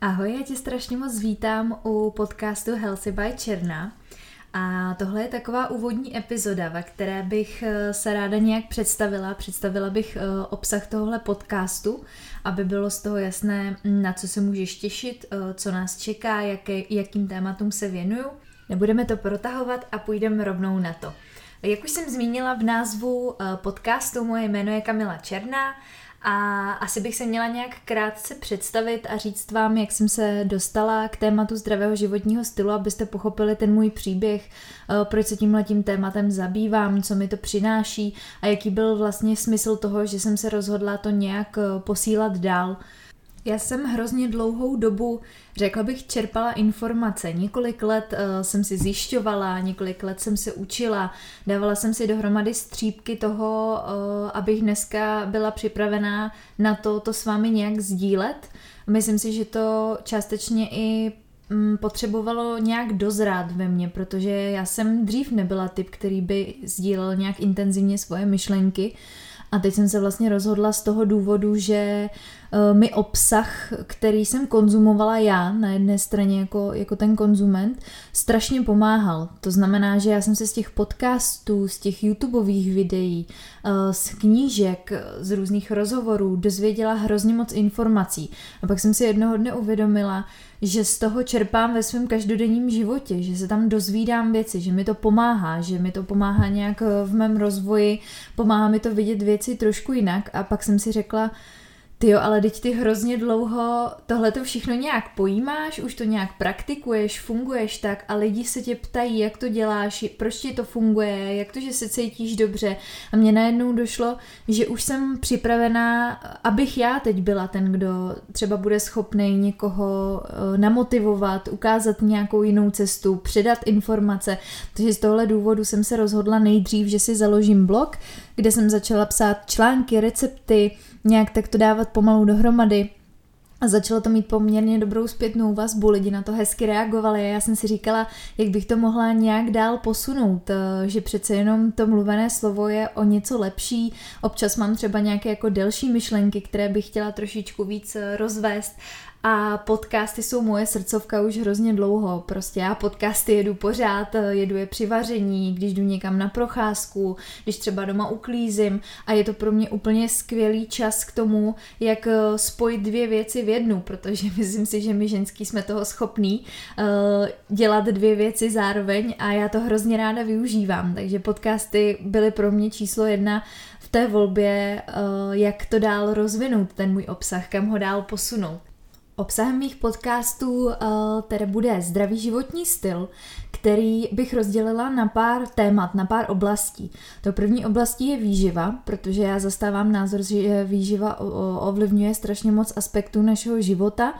Ahoj, já tě strašně moc vítám u podcastu Healthy by Černa. A tohle je taková úvodní epizoda, ve které bych eh, se ráda nějak představila. Představila bych eh, obsah tohle podcastu, aby bylo z toho jasné, na co se můžeš těšit, eh, co nás čeká, jaké, jakým tématům se věnuju. Nebudeme to protahovat a půjdeme rovnou na to. Jak už jsem zmínila v názvu podcastu, moje jméno je Kamila Černá a asi bych se měla nějak krátce představit a říct vám, jak jsem se dostala k tématu zdravého životního stylu, abyste pochopili ten můj příběh, eh, proč se tímhle tím tématem zabývám, co mi to přináší a jaký byl vlastně smysl toho, že jsem se rozhodla to nějak eh, posílat dál. Já jsem hrozně dlouhou dobu, řekla bych, čerpala informace. Několik let uh, jsem si zjišťovala, několik let jsem se učila, dávala jsem si dohromady střípky toho, uh, abych dneska byla připravená na to, to s vámi nějak sdílet. Myslím si, že to částečně i mm, potřebovalo nějak dozrát ve mně, protože já jsem dřív nebyla typ, který by sdílel nějak intenzivně svoje myšlenky. A teď jsem se vlastně rozhodla z toho důvodu, že Eh, mi obsah, který jsem konzumovala já na jedné straně jako, jako ten konzument, strašně pomáhal. To znamená, že já jsem se z těch podcastů, z těch YouTubeových videí, eh, z knížek, z různých rozhovorů dozvěděla hrozně moc informací. A pak jsem si jednoho dne uvědomila, že z toho čerpám ve svém každodenním životě, že se tam dozvídám věci, že mi to pomáhá, že mi to pomáhá nějak v mém rozvoji, pomáhá mi to vidět věci trošku jinak. A pak jsem si řekla, ty jo, ale teď ty hrozně dlouho tohle to všechno nějak pojímáš, už to nějak praktikuješ, funguješ tak a lidi se tě ptají, jak to děláš, proč ti to funguje, jak to, že se cítíš dobře. A mně najednou došlo, že už jsem připravená, abych já teď byla ten, kdo třeba bude schopný někoho eh, namotivovat, ukázat nějakou jinou cestu, předat informace. Takže z tohle důvodu jsem se rozhodla nejdřív, že si založím blog, kde jsem začala psát články, recepty, nějak tak to dávat pomalu dohromady. A začalo to mít poměrně dobrou zpětnou vazbu, lidi na to hezky reagovali a já jsem si říkala, jak bych to mohla nějak dál posunout, eh, že přece jenom to mluvené slovo je o něco lepší, občas mám třeba nějaké jako delší myšlenky, které bych chtěla trošičku víc eh, rozvést a podcasty jsou moje srdcovka už hrozně dlouho. Prostě já podcasty jedu pořád, jedu je při vaření, když jdu někam na procházku, když třeba doma uklízím a je to pro mě úplně skvělý čas k tomu, jak eh, spojit dvě věci v jednu, protože myslím si, že my ženský jsme toho schopní uh, dělat dvě věci zároveň a já to hrozně ráda využívám. Takže podcasty byly pro mě číslo jedna v té volbě, jak to dál rozvinout, ten můj obsah, kam ho dál posunout. Obsahem mých podcastů uh, tedy bude zdravý životní styl, který bych rozdělila na pár témat, na pár oblastí. To první oblastí je výživa, protože já zastávám názor, že výživa ovlivňuje strašně moc aspektů našeho života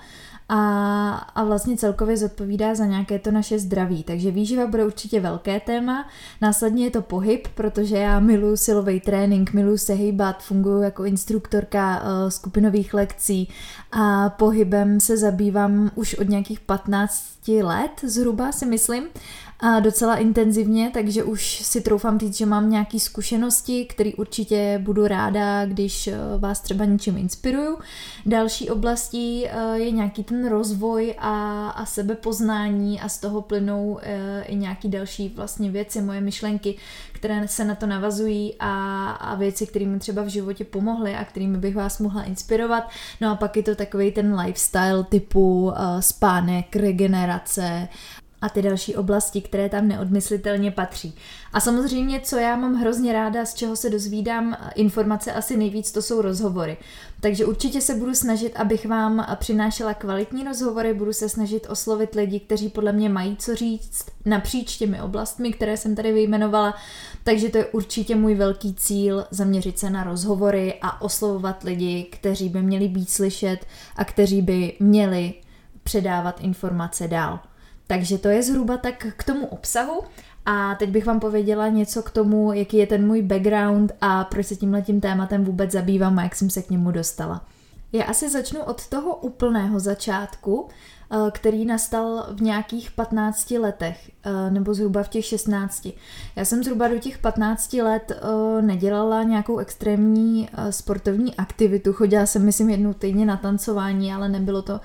a, a vlastně celkově zodpovídá za nějaké to naše zdraví. Takže výživa bude určitě velké téma. Následně je to pohyb, protože já miluji silový trénink, miluji se hýbat, funguji jako instruktorka uh, skupinových lekcí a pohybem se zabývám už od nějakých 15 let zhruba si myslím docela intenzivně, takže už si troufám říct, že mám nějaké zkušenosti, které určitě budu ráda, když eh, vás třeba něčím inspiruju. Další oblastí eh, je nějaký ten rozvoj a, a sebepoznání a z toho plynou eh, i nějaký další vlastně věci, moje myšlenky, které se na to navazují a, a věci, které mi třeba v životě pomohly a kterými bych vás mohla inspirovat. No a pak je to takový ten lifestyle typu spánek, regenerace, a ty další oblasti, které tam neodmyslitelně patří. A samozřejmě, co já mám hrozně ráda, z čeho se dozvídám informace asi nejvíc, to jsou rozhovory. Takže určitě se budu snažit, abych vám přinášela kvalitní rozhovory, budu se snažit oslovit lidi, kteří podle mě mají co říct napříč těmi oblastmi, které jsem tady vyjmenovala. Takže to je určitě můj velký cíl, zaměřit se na rozhovory a oslovovat lidi, kteří by měli být slyšet a kteří by měli předávat informace dál. Takže to je zhruba tak k tomu obsahu. A teď bych vám pověděla něco k tomu, jaký je ten můj background a proč se tímhle tím tématem vůbec zabývám a jak jsem se k němu dostala. Já asi začnu od toho úplného začátku, Eh, který nastal v nějakých 15 letech, eh, nebo zhruba v těch 16. Já jsem zhruba do těch 15 let eh, nedělala nějakou extrémní sportovní aktivitu. Chodila jsem, myslím, jednou týdně na tancování, ale nebylo to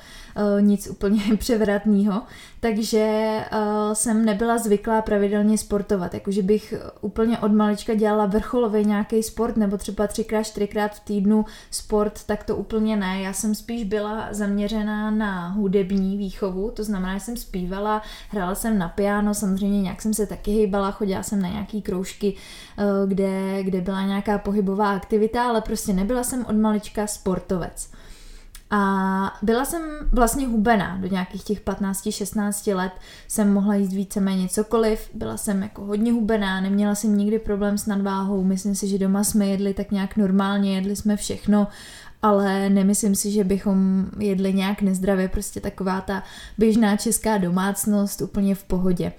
nic úplně převratného. Takže jsem nebyla zvyklá pravidelně sportovat. Jakože bych úplně od malička dělala vrcholový nějaký sport, nebo třeba třikrát, čtyřikrát v týdnu sport, tak to úplně ne. Já jsem spíš byla zaměřená na hudební výchovu, to znamená, že jsem zpívala, hrála jsem na piano, samozřejmě nějak jsem se taky hejbala, chodila jsem na nějaký kroužky, eh, kde, kde byla nějaká pohybová aktivita, ale prostě nebyla jsem od malička sportovec. A byla jsem vlastně hubená, do nějakých těch 15-16 let jsem mohla jíst víceméně cokoliv, byla jsem jako hodně hubená, neměla jsem nikdy problém s nadváhou, myslím si, že doma jsme jedli tak nějak normálně, jedli jsme všechno, ale nemyslím si, že bychom jedli nějak nezdravě, prostě taková ta běžná česká domácnost úplně v pohodě.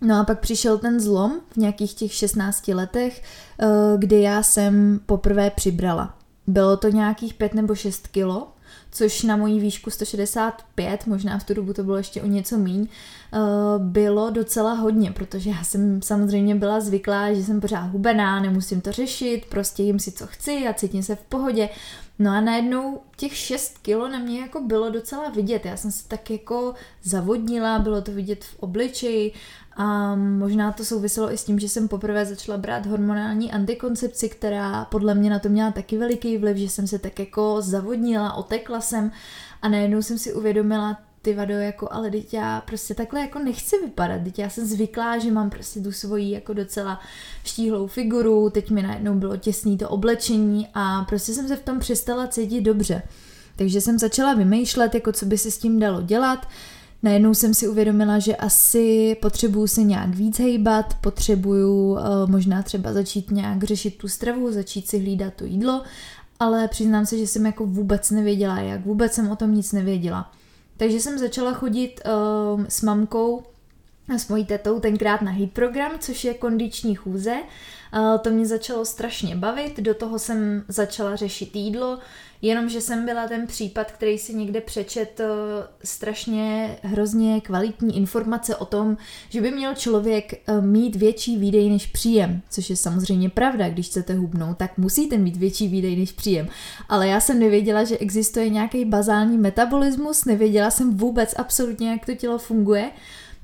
No a pak přišel ten zlom v nějakých těch 16 letech, eh, kdy já jsem poprvé přibrala. Bylo to nějakých 5 nebo 6 kilo, což na mojí výšku 165, možná v tu dobu to bylo ještě o něco míň, eh, bylo docela hodně, protože já jsem samozřejmě byla zvyklá, že jsem pořád hubená, nemusím to řešit, prostě jim si co chci a cítím se v pohodě. No a najednou těch 6 kilo na mě jako bylo docela vidět. Já jsem se tak jako zavodnila, bylo to vidět v obličeji a možná to souviselo i s tím, že jsem poprvé začala brát hormonální antikoncepci, která podle mě na to měla taky veliký vliv, že jsem se tak jako zavodnila, otekla jsem a najednou jsem si uvědomila, ty vado, jako, ale teď já prostě takhle jako nechci vypadat, teď já jsem zvyklá, že mám prostě tu svoji jako docela štíhlou figuru, teď mi najednou bylo těsný to oblečení a prostě jsem se v tom přestala cítit dobře. Takže jsem začala vymýšlet, jako co by se s tím dalo dělat. Najednou jsem si uvědomila, že asi potřebuju se nějak víc hejbat, potřebuju uh, možná třeba začít nějak řešit tu stravu, začít si hlídat to jídlo, ale přiznám se, že jsem jako vůbec nevěděla, jak vůbec jsem o tom nic nevěděla. Takže jsem začala chodit uh, s mamkou s mojí tetou tenkrát na HIT program, což je kondiční chůze. Uh, to mě začalo strašně bavit, do toho jsem začala řešit jídlo, Jenomže jsem byla ten případ, který si někde přečet eh, strašně hrozně kvalitní informace o tom, že by měl člověk eh, mít větší výdej než příjem, což je samozřejmě pravda, když chcete hubnout, tak musíte mít větší výdej než příjem. Ale já jsem nevěděla, že existuje nějaký bazální metabolismus, nevěděla jsem vůbec absolutně, jak to tělo funguje.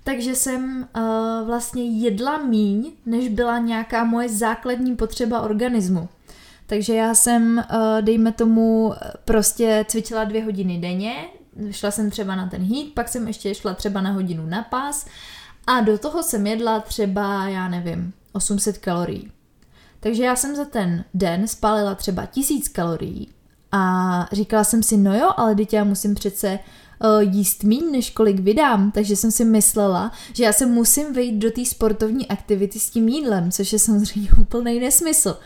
Takže jsem uh, vlastně jedla míň, než byla nějaká moje základní potřeba organismu. Takže já jsem, eh, dejme tomu, prostě cvičila dvě hodiny denně, šla jsem třeba na ten hít, pak jsem ještě šla třeba na hodinu na pás a do toho jsem jedla třeba, já nevím, 800 kalorií. Takže já jsem za ten den spálila třeba 1000 kalorií a říkala jsem si, no jo, ale teď já musím přece uh, jíst míň, než kolik vydám, takže jsem si myslela, že já se musím vejít do té sportovní aktivity s tím jídlem, což je samozřejmě úplný nesmysl.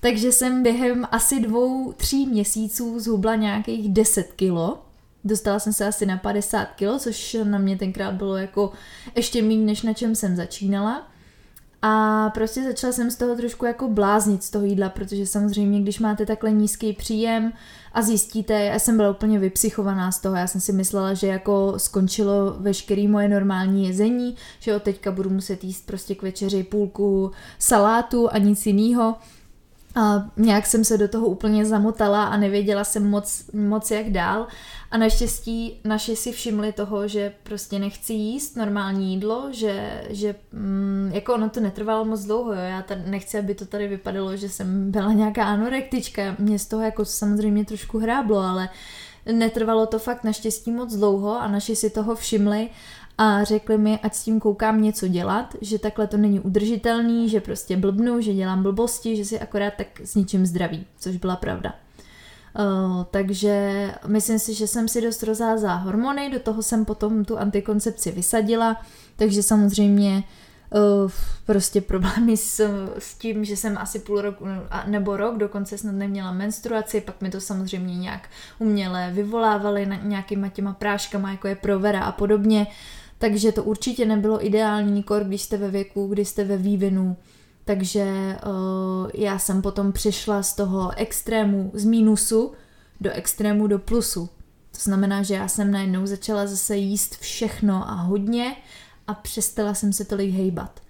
Takže jsem během asi dvou, tří měsíců zhubla nějakých 10 kilo. Dostala jsem se asi na 50 kilo, což na mě tenkrát bylo jako ještě méně, než na čem jsem začínala. A prostě začala jsem z toho trošku jako bláznit z toho jídla, protože samozřejmě, když máte takhle nízký příjem a zjistíte, já jsem byla úplně vypsychovaná z toho, já jsem si myslela, že jako skončilo veškerý moje normální jezení, že od teďka budu muset jíst prostě k večeři půlku salátu a nic jiného. A nějak jsem se do toho úplně zamotala a nevěděla jsem moc, moc jak dál. A naštěstí naši si všimli toho, že prostě nechci jíst normální jídlo, že, že mm, jako ono to netrvalo moc dlouho, jo. já tady nechci, aby to tady vypadalo, že jsem byla nějaká anorektička, mě z toho jako samozřejmě trošku hráblo, ale netrvalo to fakt naštěstí moc dlouho a naši si toho všimli a řekli mi, ať s tím koukám něco dělat, že takhle to není udržitelný, že prostě blbnu, že dělám blbosti, že si akorát tak s ničím zdraví, což byla pravda. Uh, takže myslím si, že jsem si dost rozházala hormony, do toho jsem potom tu antikoncepci vysadila, takže samozřejmě uh, prostě problémy s, s tím, že jsem asi půl roku nebo rok dokonce snad neměla menstruaci, pak mi to samozřejmě nějak uměle vyvolávaly nějakýma těma práškama, jako je provera a podobně, takže to určitě nebylo ideální, kor, když jste ve věku, kdy jste ve vývinu. Takže uh, já jsem potom přišla z toho extrému, z mínusu do extrému do plusu. To znamená, že já jsem najednou začala zase jíst všechno a hodně a přestala jsem se tolik hejbat.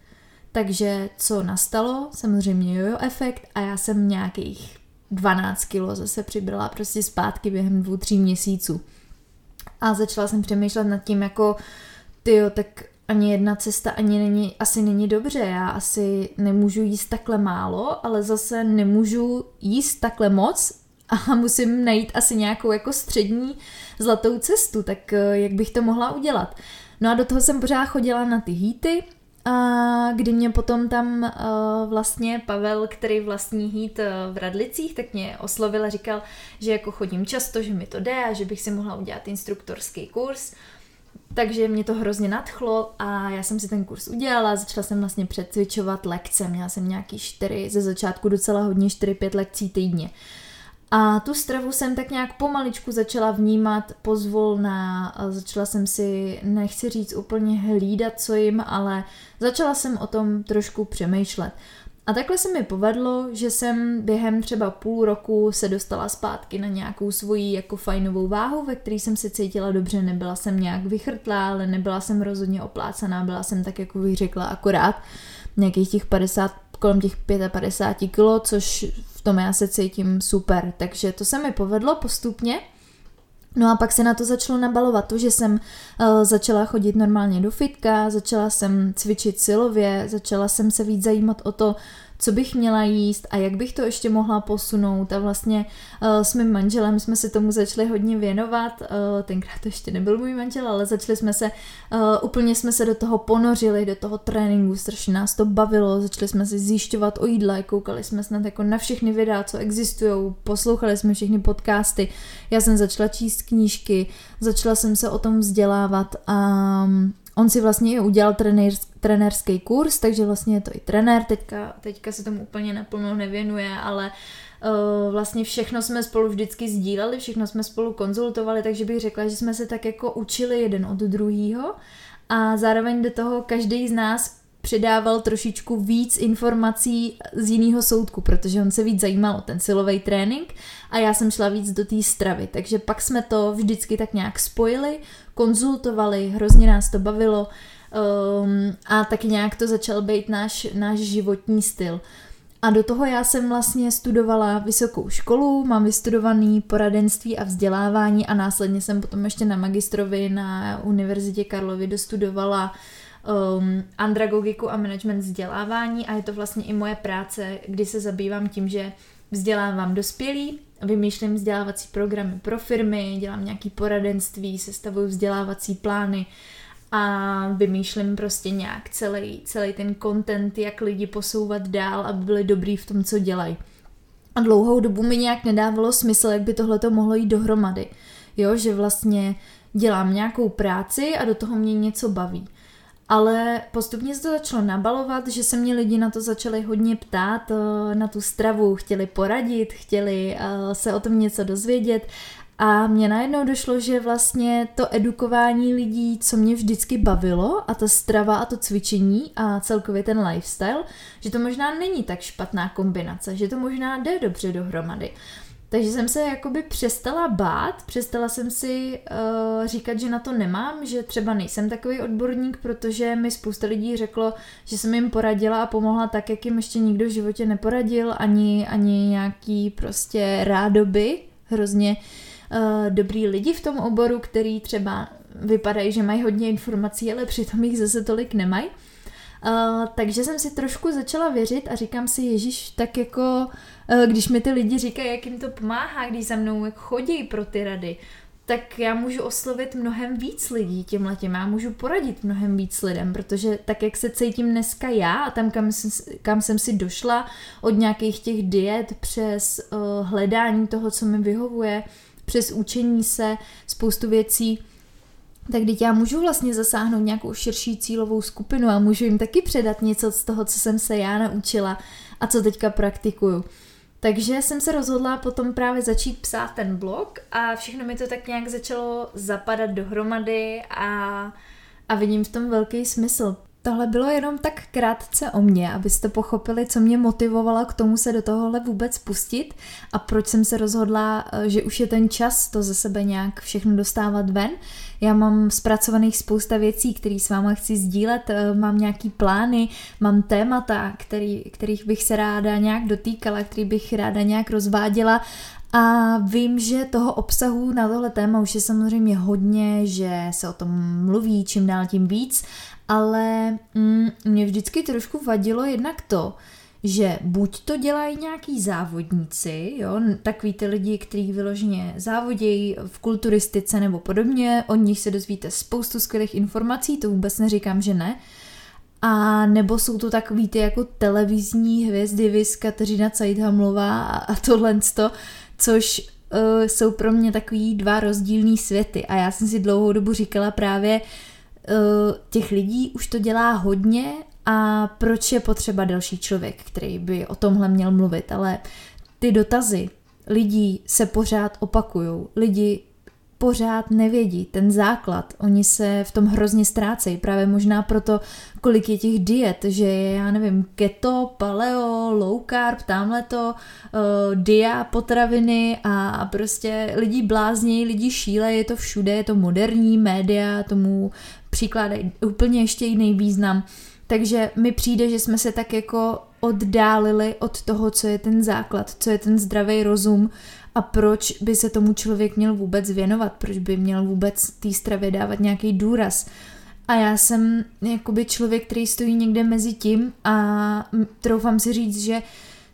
Takže co nastalo? Samozřejmě jojo efekt a já jsem nějakých 12 kilo zase přibrala prostě zpátky během dvou, tří měsíců. A začala jsem přemýšlet nad tím jako, tyjo, tak ani jedna cesta ani není, asi není dobře. Já asi nemůžu jíst takhle málo, ale zase nemůžu jíst takhle moc a musím najít asi nějakou jako střední zlatou cestu, tak eh, jak bych to mohla udělat. No a do toho jsem pořád chodila na ty hýty, a kdy mě potom tam uh, vlastně Pavel, který vlastní hít uh, v Radlicích, tak mě oslovil a říkal, že jako chodím často, že mi to jde a že bych si mohla udělat instruktorský kurz. Takže mě to hrozně nadchlo a já jsem si ten kurz udělala, začala jsem vlastně předcvičovat lekce, měla jsem nějaký čtyři, ze začátku docela hodně 4-5 lekcí týdně. A tu stravu jsem tak nějak pomaličku začala vnímat pozvolna, začala jsem si, nechci říct úplně hlídat, co jim, ale začala jsem o tom trošku přemýšlet. A takhle se mi povedlo, že jsem během třeba půl roku se dostala zpátky na nějakou svoji jako fajnovou váhu, ve které jsem se cítila dobře, nebyla jsem nějak vychrtlá, ale nebyla jsem rozhodně oplácaná, byla jsem tak, jako bych řekla, akorát nějakých těch 50, kolem těch 55 kilo, což v tom já se cítím super. Takže to se mi povedlo postupně. No a pak se na to začalo nabalovat to, že jsem uh, začala chodit normálně do fitka, začala jsem cvičit silově, začala jsem se víc zajímat o to, co bych měla jíst a jak bych to ještě mohla posunout. A vlastně uh, s mým manželem jsme se tomu začali hodně věnovat, uh, tenkrát to ještě nebyl můj manžel, ale začali jsme se, uh, úplně jsme se do toho ponořili, do toho tréninku, strašně nás to bavilo, začali jsme si zjišťovat o jídle, koukali jsme snad jako na všechny videa, co existují, poslouchali jsme všechny podcasty, já jsem začala číst knížky, začala jsem se o tom vzdělávat a On si vlastně udělal trenér, trenérský kurz, takže vlastně je to i trenér, teďka, teďka se tomu úplně naplno nevěnuje, ale uh, vlastně všechno jsme spolu vždycky sdíleli, všechno jsme spolu konzultovali, takže bych řekla, že jsme se tak jako učili jeden od druhého a zároveň do toho každý z nás předával trošičku víc informací z jiného soudku, protože on se víc zajímal o ten silový trénink a já jsem šla víc do té stravy. Takže pak jsme to vždycky tak nějak spojili, konzultovali, hrozně nás to bavilo um, a taky nějak to začal být náš, náš životní styl. A do toho já jsem vlastně studovala vysokou školu, mám vystudovaný poradenství a vzdělávání a následně jsem potom ještě na magistrovi na Univerzitě Karlovy dostudovala um, andragogiku a management vzdělávání a je to vlastně i moje práce, kdy se zabývám tím, že vzdělávám dospělí, vymýšlím vzdělávací programy pro firmy, dělám nějaký poradenství, sestavuju vzdělávací plány a vymýšlím prostě nějak celý, celý ten content, jak lidi posouvat dál, aby byli dobrý v tom, co dělají. A dlouhou dobu mi nějak nedávalo smysl, jak by tohle to mohlo jít dohromady. Jo, že vlastně dělám nějakou práci a do toho mě něco baví ale postupně se to začalo nabalovat, že se mě lidi na to začali hodně ptát, eh, na tu stravu, chtěli poradit, chtěli eh, se o tom něco dozvědět a mně najednou došlo, že vlastně to edukování lidí, co mě vždycky bavilo, a ta strava a to cvičení a celkově ten lifestyle, že to možná není tak špatná kombinace, že to možná jde dobře dohromady. Takže jsem se jakoby přestala bát, přestala jsem si uh, říkat, že na to nemám, že třeba nejsem takový odborník, protože mi spousta lidí řeklo, že jsem jim poradila a pomohla tak, jak jim ještě nikdo v životě neporadil, ani, ani nějaký prostě rádoby, hrozně uh, dobrý lidi v tom oboru, který třeba vypadají, že mají hodně informací, ale přitom jich zase tolik nemají. Uh, takže jsem si trošku začala věřit a říkám si, Ježíš, tak jako, uh, když mi ty lidi říkají, jak jim to pomáhá, když za mnou jak chodí pro ty rady, tak já můžu oslovit mnohem víc lidí tím. Letím, já můžu poradit mnohem víc lidem, protože tak, jak se cítím dneska já a tam, kam jsem, kam jsem si došla od nějakých těch diet přes uh, hledání toho, co mi vyhovuje, přes učení se, spoustu věcí, tak teď já můžu vlastně zasáhnout nějakou širší cílovou skupinu a můžu jim taky předat něco z toho, co jsem se já naučila a co teďka praktikuju. Takže jsem se rozhodla potom právě začít psát ten blog a všechno mi to tak nějak začalo zapadat dohromady a, a vidím v tom velký smysl. Tohle bylo jenom tak krátce o mně, abyste pochopili, co mě motivovalo k tomu se do tohohle vůbec pustit a proč jsem se rozhodla, eh, že už je ten čas to ze sebe nějak všechno dostávat ven. Já mám zpracovaných spousta věcí, které s váma chci sdílet, eh, mám nějaký plány, mám témata, který, kterých bych se ráda nějak dotýkala, který bych ráda nějak rozváděla a vím, že toho obsahu na tohle téma už je samozřejmě hodně, že se o tom mluví čím dál tím víc, ale mm, mě vždycky trošku vadilo jednak to, že buď to dělají nějaký závodníci, jo, takový ty lidi, kteří vyloženě závodějí v kulturistice nebo podobně, od nich se dozvíte spoustu skvělých informací, to vůbec neříkám, že ne, a nebo jsou to takový ty jako televizní hvězdy, vys Kateřina Cajdhamlová a, tohle, což uh, jsou pro mě takový dva rozdílný světy a já jsem si dlouhou dobu říkala právě, uh, těch lidí už to dělá hodně a proč je potřeba další člověk, který by o tomhle měl mluvit, ale ty dotazy lidí se pořád opakují. Lidi pořád nevědí ten základ. Oni se v tom hrozně ztrácejí. Právě možná proto, kolik je těch diet, že je, já nevím, keto, paleo, low carb, tamhle to, uh, dia, potraviny a, a prostě lidi blázní, lidi šíle, je to všude, je to moderní, média tomu přikládají úplně ještě jiný význam. Takže mi přijde, že jsme se tak jako oddálili od toho, co je ten základ, co je ten zdravý rozum a proč by se tomu člověk měl vůbec věnovat, proč by měl vůbec té stravě dávat nějaký důraz. A já jsem jakoby člověk, který stojí někde mezi tím a troufám si říct, že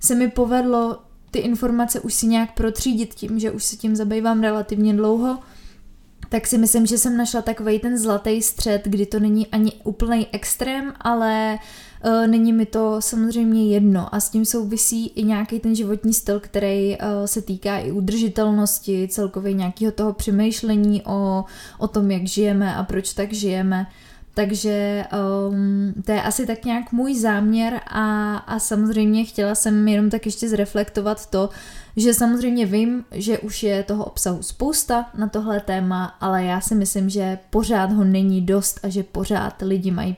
se mi povedlo ty informace už si nějak protřídit tím, že už se tím zabývám relativně dlouho, tak si myslím, že jsem našla takový ten zlatý střed, kdy to není ani úplný extrém, ale uh, není mi to samozřejmě jedno a s tím souvisí i nějaký ten životní styl, který uh, se týká i udržitelnosti, celkově nějakého toho přemýšlení o, o tom, jak žijeme a proč tak žijeme. Takže um, to je asi tak nějak můj záměr a, a samozřejmě chtěla jsem jenom tak ještě zreflektovat to, že samozřejmě vím, že už je toho obsahu spousta na tohle téma, ale já si myslím, že pořád ho není dost a že pořád lidi mají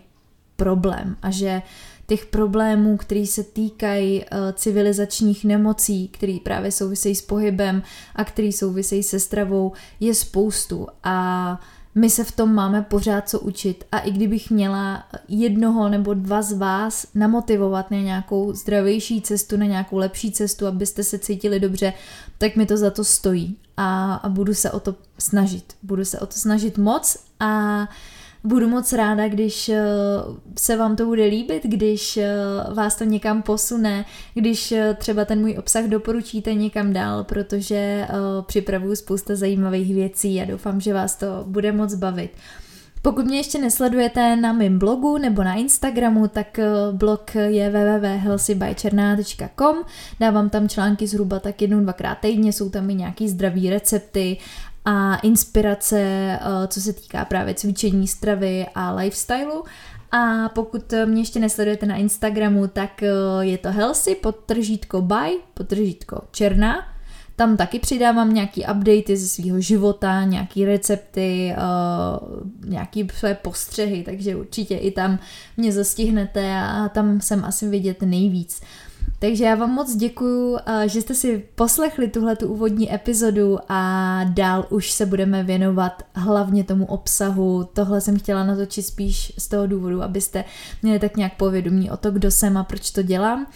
problém a že těch problémů, které se týkají uh, civilizačních nemocí, které právě souvisejí s pohybem a které souvisejí se stravou, je spoustu. A my se v tom máme pořád co učit. A i kdybych měla jednoho nebo dva z vás namotivovat na nějakou zdravější cestu, na nějakou lepší cestu, abyste se cítili dobře, tak mi to za to stojí. A, a budu se o to snažit. Budu se o to snažit moc a uh, budu moc ráda, když eh, se vám to bude líbit, když eh, vás to někam posune, když eh, třeba ten můj obsah doporučíte někam dál, protože připravuju spousta zajímavých věcí a doufám, že vás to bude moc bavit. Pokud mě ještě nesledujete na mém blogu nebo na Instagramu, tak blog je www.healthybyčerná.com. Dávám tam články zhruba tak jednou, dvakrát týdně, jsou tam i nějaký zdravý recepty a inspirace, eh, co se týká právě cvičení, stravy a lifestylu. A pokud mě ještě nesledujete na Instagramu, tak eh, je to healthy podtržítko by, podtržítko černá. Tam taky přidávám nějaký updaty ze svého života, nějaký recepty, uh, nějaký své postřehy, takže určitě i tam mě zastihnete a tam jsem asi vidět nejvíc. Takže já vám moc děkuju, eh, že jste si poslechli tuhle tu úvodní epizodu a dál už se budeme věnovat hlavně tomu obsahu. Tohle jsem chtěla natočit spíš z toho důvodu, abyste měli tak nějak povědomí o to, kdo jsem a proč to dělám.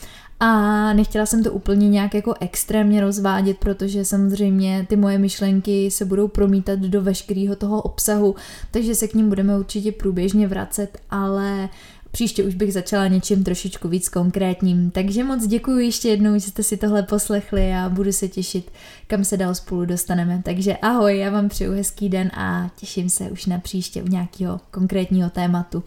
A nechtěla jsem to úplně nějak jako extrémně rozvádět, protože samozřejmě ty moje myšlenky se budou promítat do veškerého toho obsahu, takže se k ním budeme určitě průběžně vracet, ale Příště už bych začala něčím trošičku víc konkrétním. Takže moc děkuji ještě jednou, že jste si tohle poslechli a budu se těšit, kam se dál spolu dostaneme. Takže ahoj, já vám přeju hezký den a těším se už na příště u nějakého konkrétního tématu.